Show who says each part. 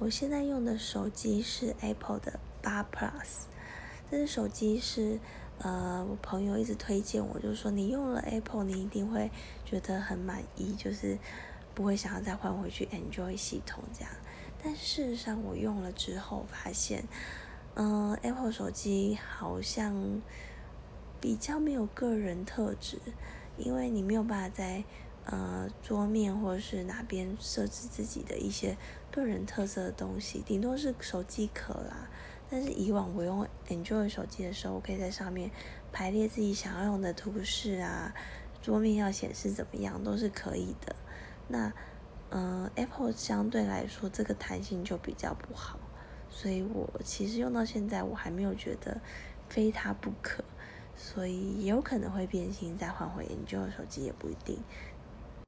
Speaker 1: 我现在用的手机是 Apple 的八 Plus，这只手机是呃我朋友一直推荐我，就是说你用了 Apple，你一定会觉得很满意，就是不会想要再换回去 Android 系统这样。但事实上我用了之后发现，嗯，Apple 手机好像比较没有个人特质，因为你没有办法在呃桌面或者是哪边设置自己的一些个人特色的东西，顶多是手机壳啦。但是以往我用 Android 手机的时候，我可以在上面排列自己想要用的图示啊，桌面要显示怎么样都是可以的。那嗯，Apple 相对来说这个弹性就比较不好，所以我其实用到现在我还没有觉得非它不可，所以也有可能会变心再换回 Android 手机也不一定。